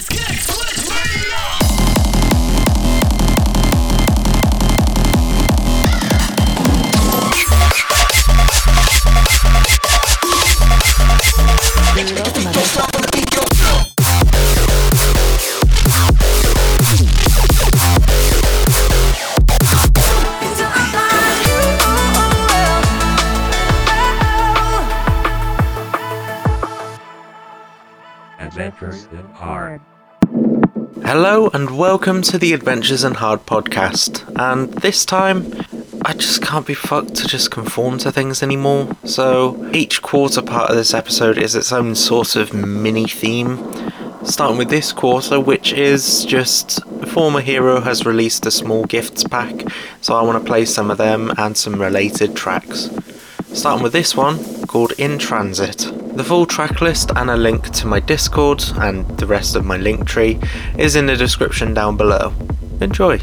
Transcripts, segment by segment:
Adventures Hello and welcome to the Adventures in Hard podcast. And this time, I just can't be fucked to just conform to things anymore. So each quarter part of this episode is its own sort of mini theme. Starting with this quarter, which is just former hero has released a small gifts pack, so I want to play some of them and some related tracks. Starting with this one called In Transit. The full track list and a link to my Discord and the rest of my link tree is in the description down below. Enjoy!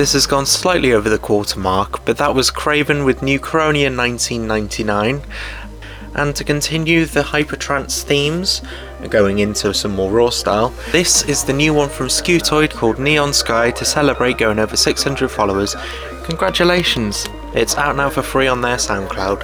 This has gone slightly over the quarter mark, but that was crayvxn with New Neuchronia 1999. And to continue the Hypertrance themes, going into some more raw style, this is the new one from Scutoid called Neon Sky to celebrate going over 600 followers. Congratulations! It's out now for free on their SoundCloud.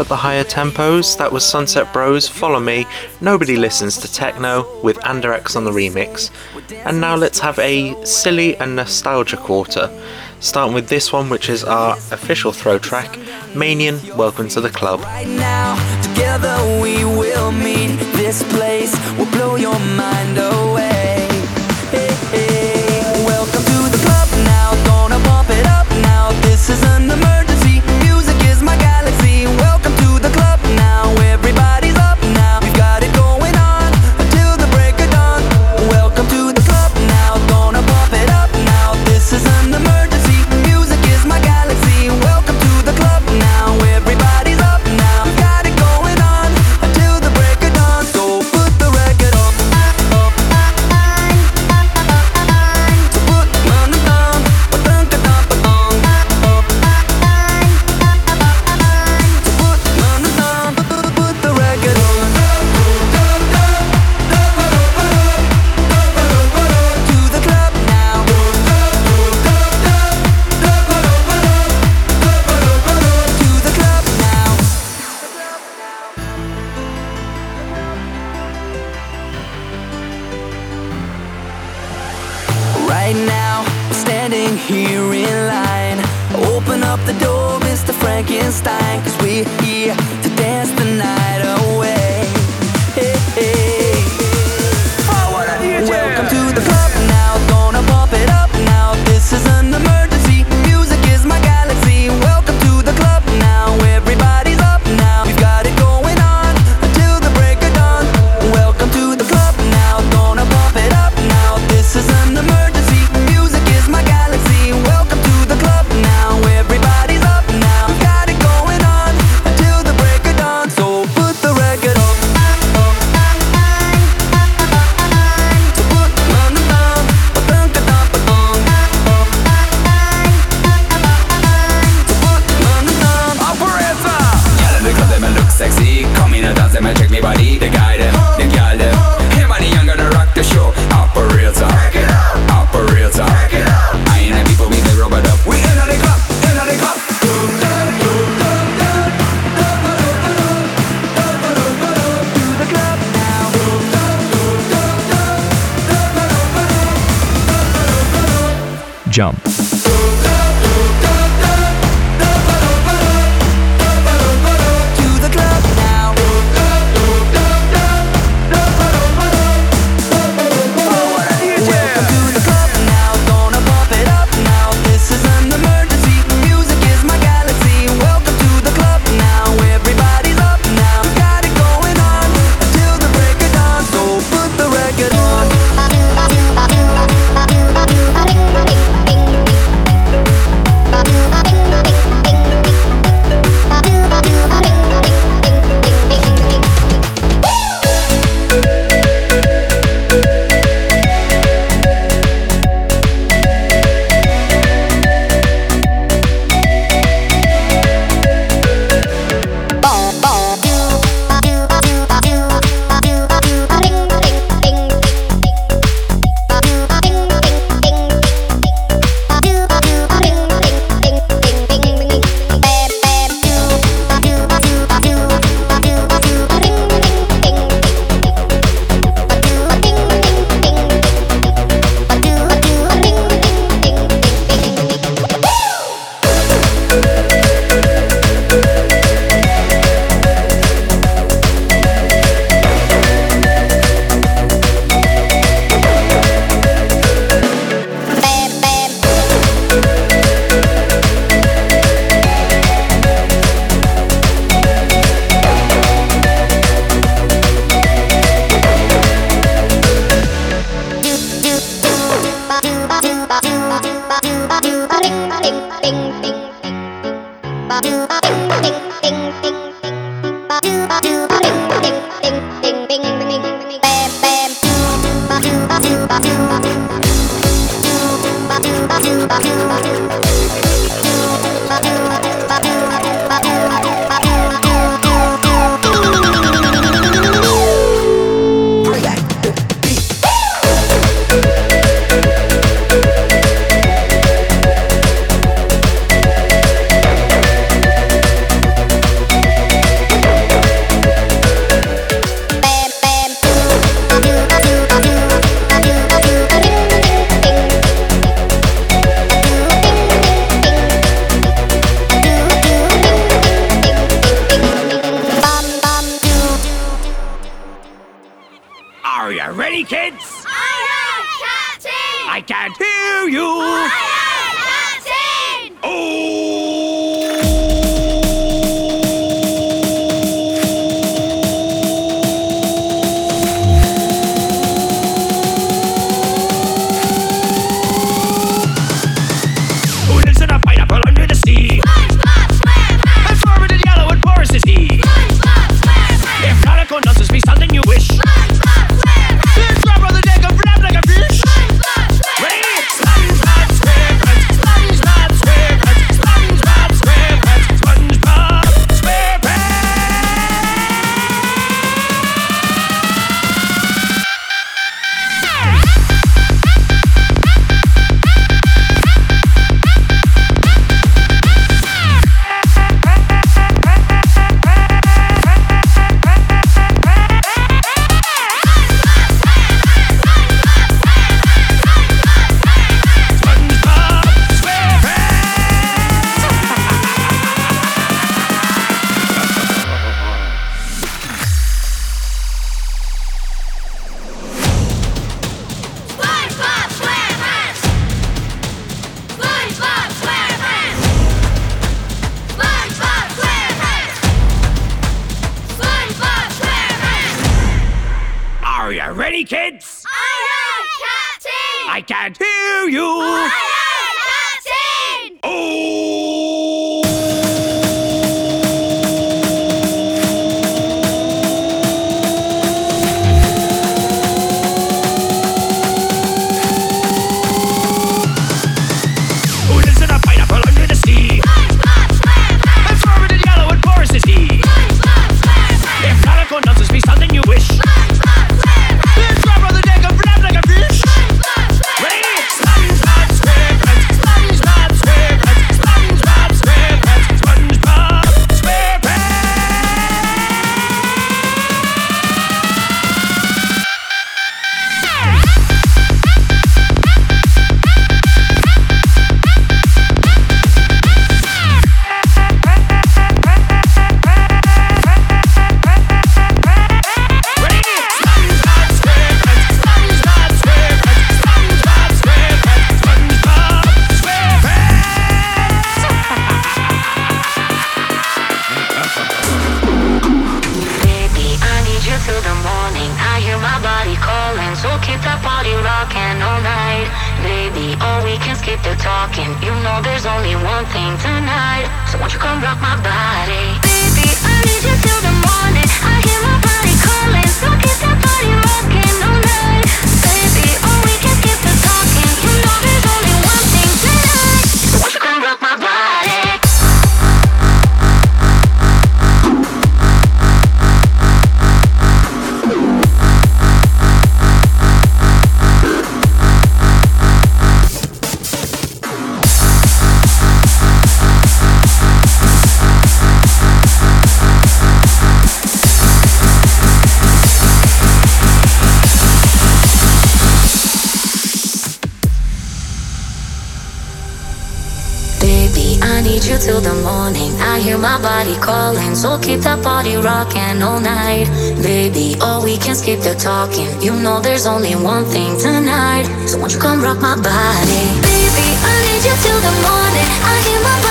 at the higher tempos, that was Sunset Bros, Follow Me, Nobody Listens to Techno, with Anderex on the remix. And now let's have a silly and nostalgia quarter, starting with this one, which is our official throw track, Manian, Welcome to the Club. Right now, together we will meet this place, will blow your mind away. jump. rockin' all night. Baby, oh, we can skip the talking. You know there's only one thing tonight. So won't you come rock my body? Baby, I need you till the morning. I hear my body.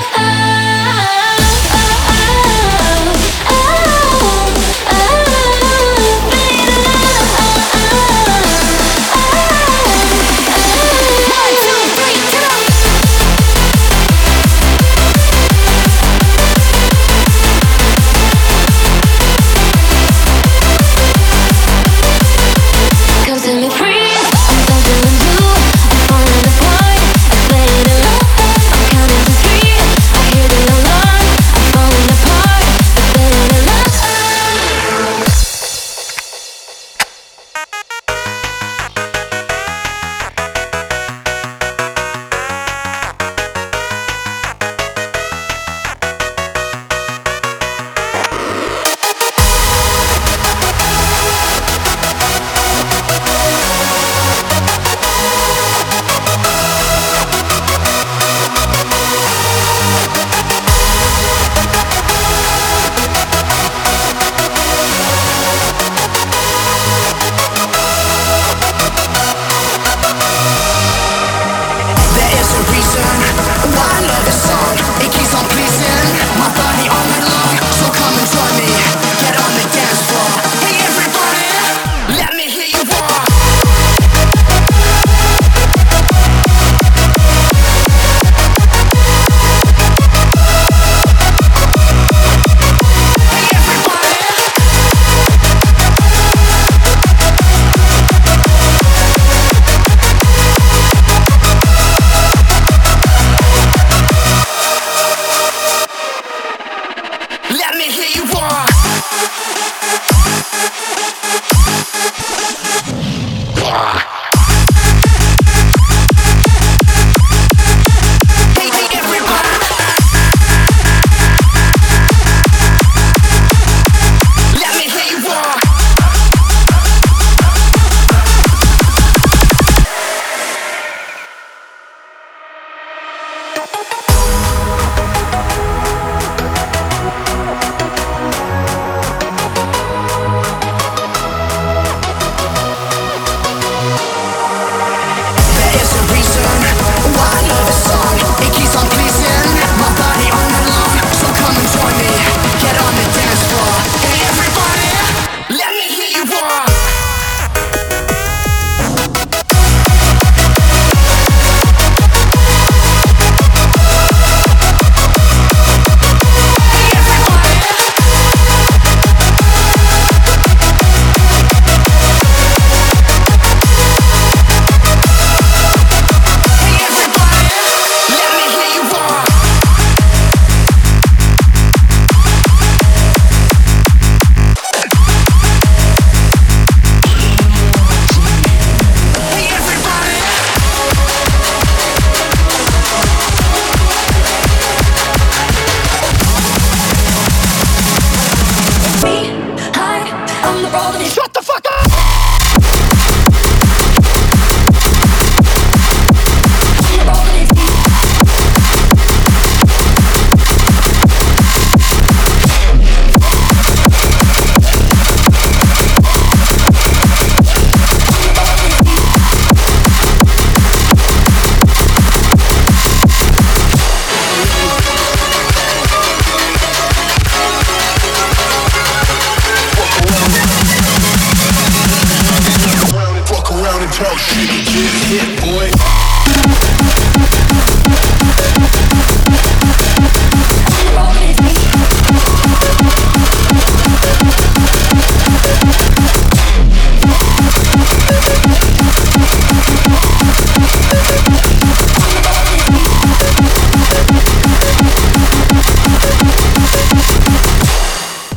Fade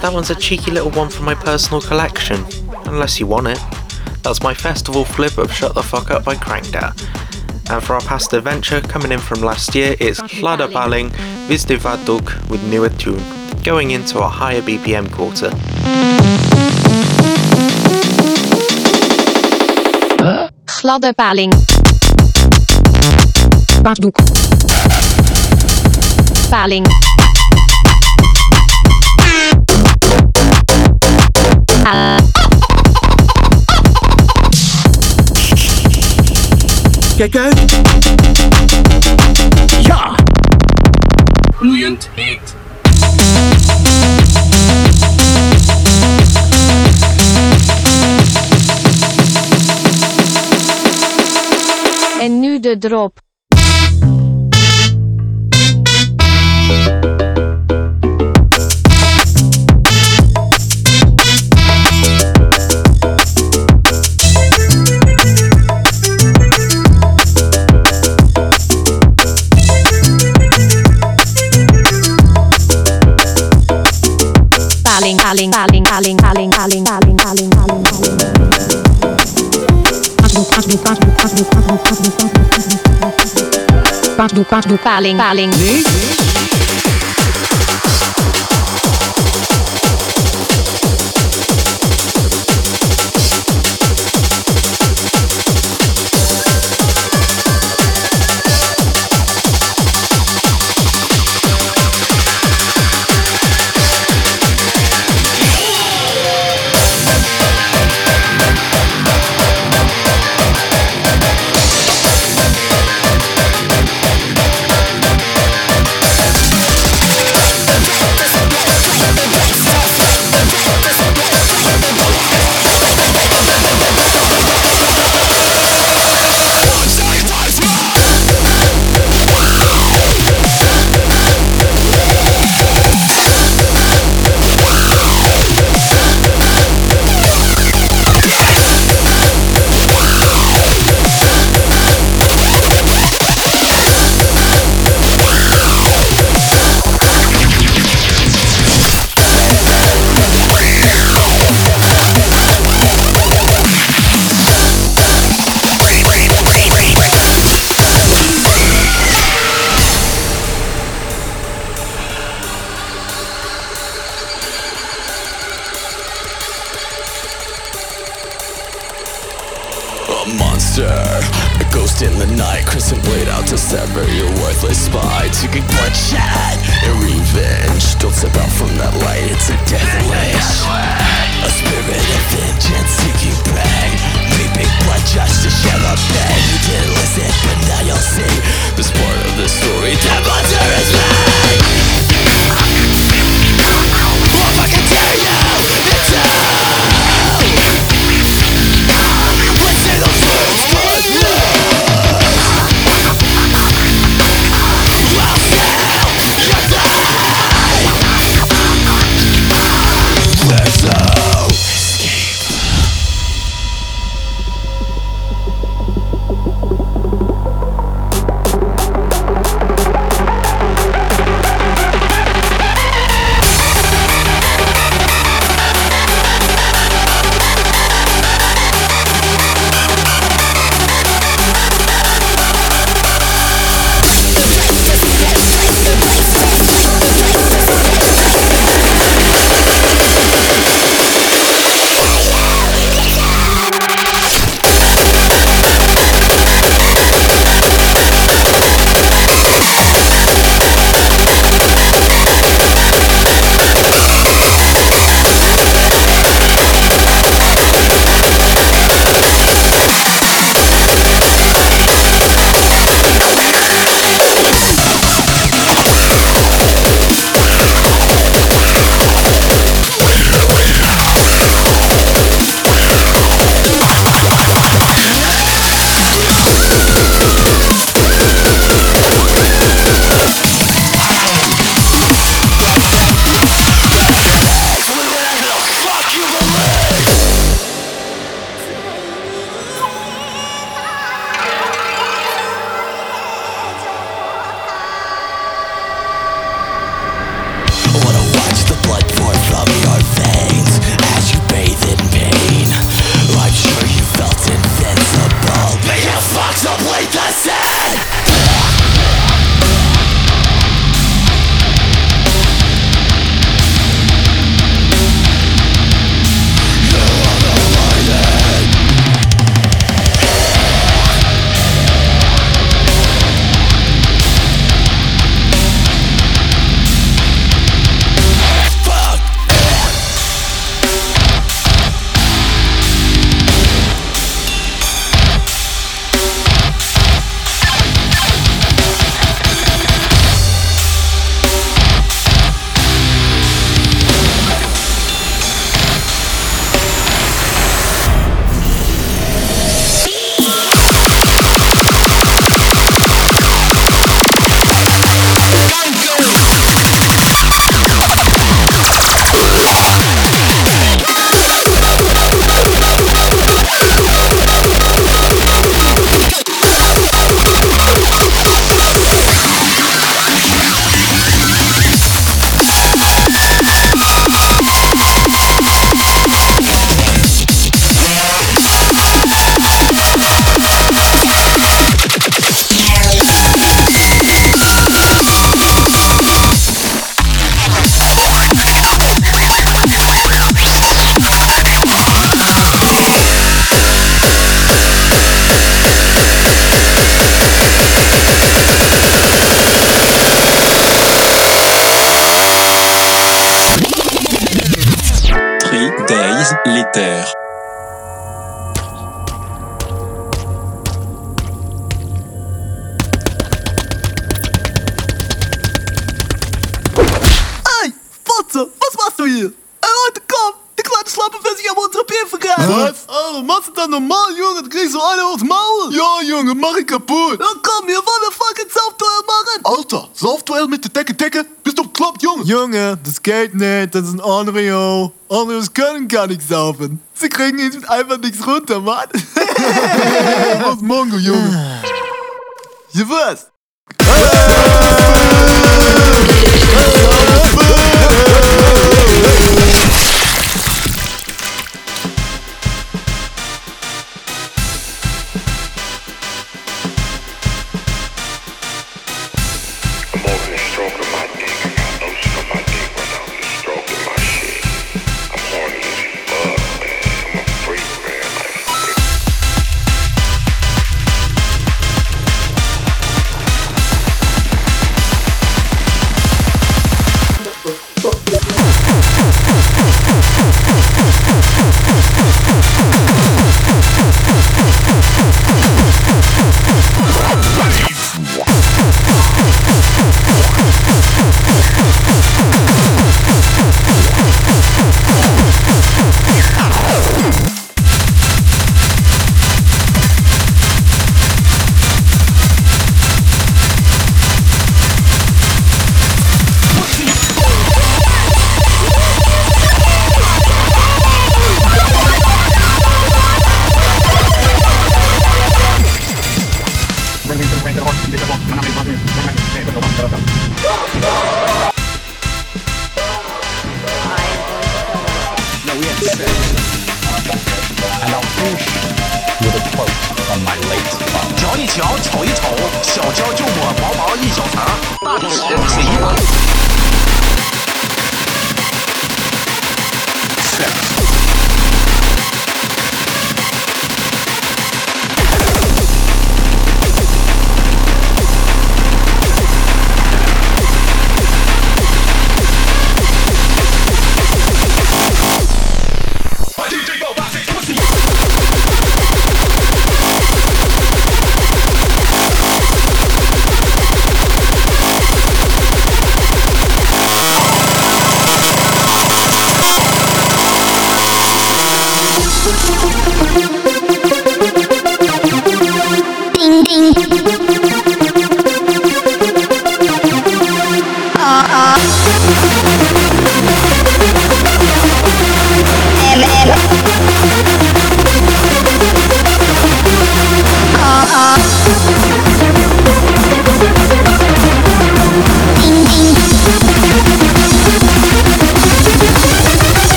That one's a cheeky little one for my personal collection, unless you want it. That's my festival flip of Shut the Fuck Up by Crankdat. And for our past adventure, coming in from last year, it's Gladde Paling Vizdivaduk with newer tune, going into a higher BPM quarter. Gladde paling. Baddoek. Paling. Ah. Kijk uit! Ja! Gloeiend heet. En nu de drop. Paling, paling, paling, paling, paling, paling, paling, paling, paling, paling. Baddoek, baddoek, baddoek, baddoek, Junge, das geht nicht, das ist ein Onryo. Onryos können gar nichts saufen. Sie kriegen ihn einfach nichts runter, Mann. Aus Mongo, Junge. Ihr wisst. Hey!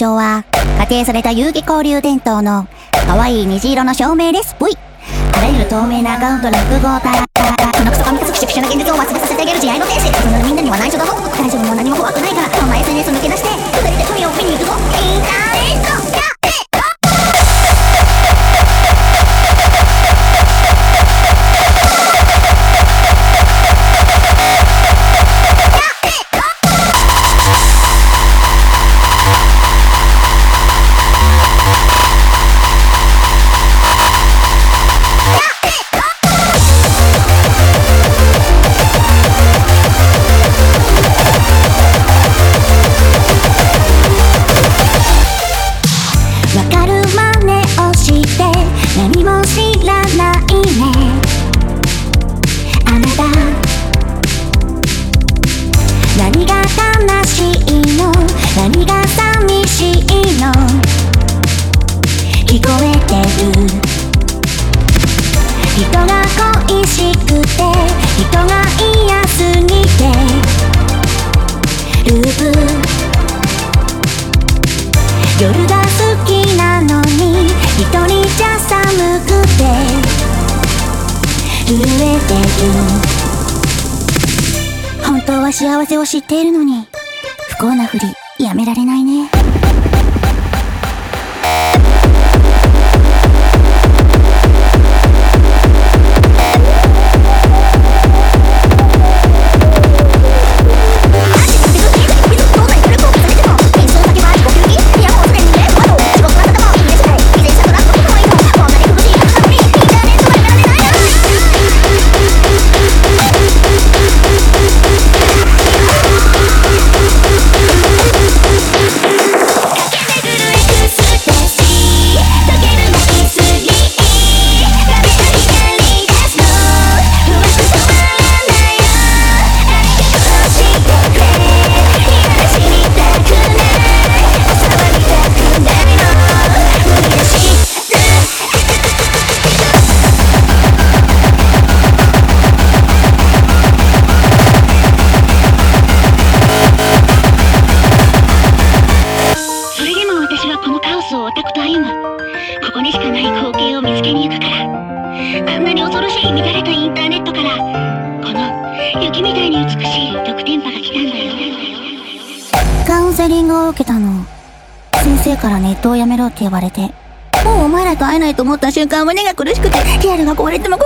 称は、仮定された遊戯交流伝統の、可愛い虹色の照明です。ぽい。あらゆる透明なアカウントの複合体。このクソ神化つくし、不朽の現実を忘れさせてあげる慈愛の天使。そんなみんなには内緒だぞ。胸が苦しくてリアルが壊れても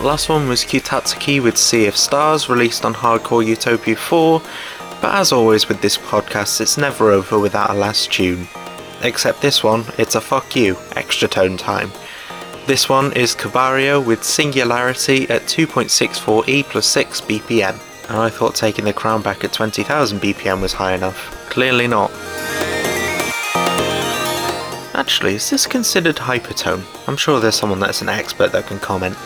that last one was Kutatsuki with Sea of Stars, released on Hardcore Utopia 4. But as always with this podcast, it's never over without a last tune. Except this one, it's a fuck you, extratone time. This one is Kobaryo with Singularity at 2.64 E plus 6 BPM. And I thought taking the crown back at 20,000 BPM was high enough. Clearly not. Actually, is this considered hypertone? I'm sure there's someone that's an expert that can comment.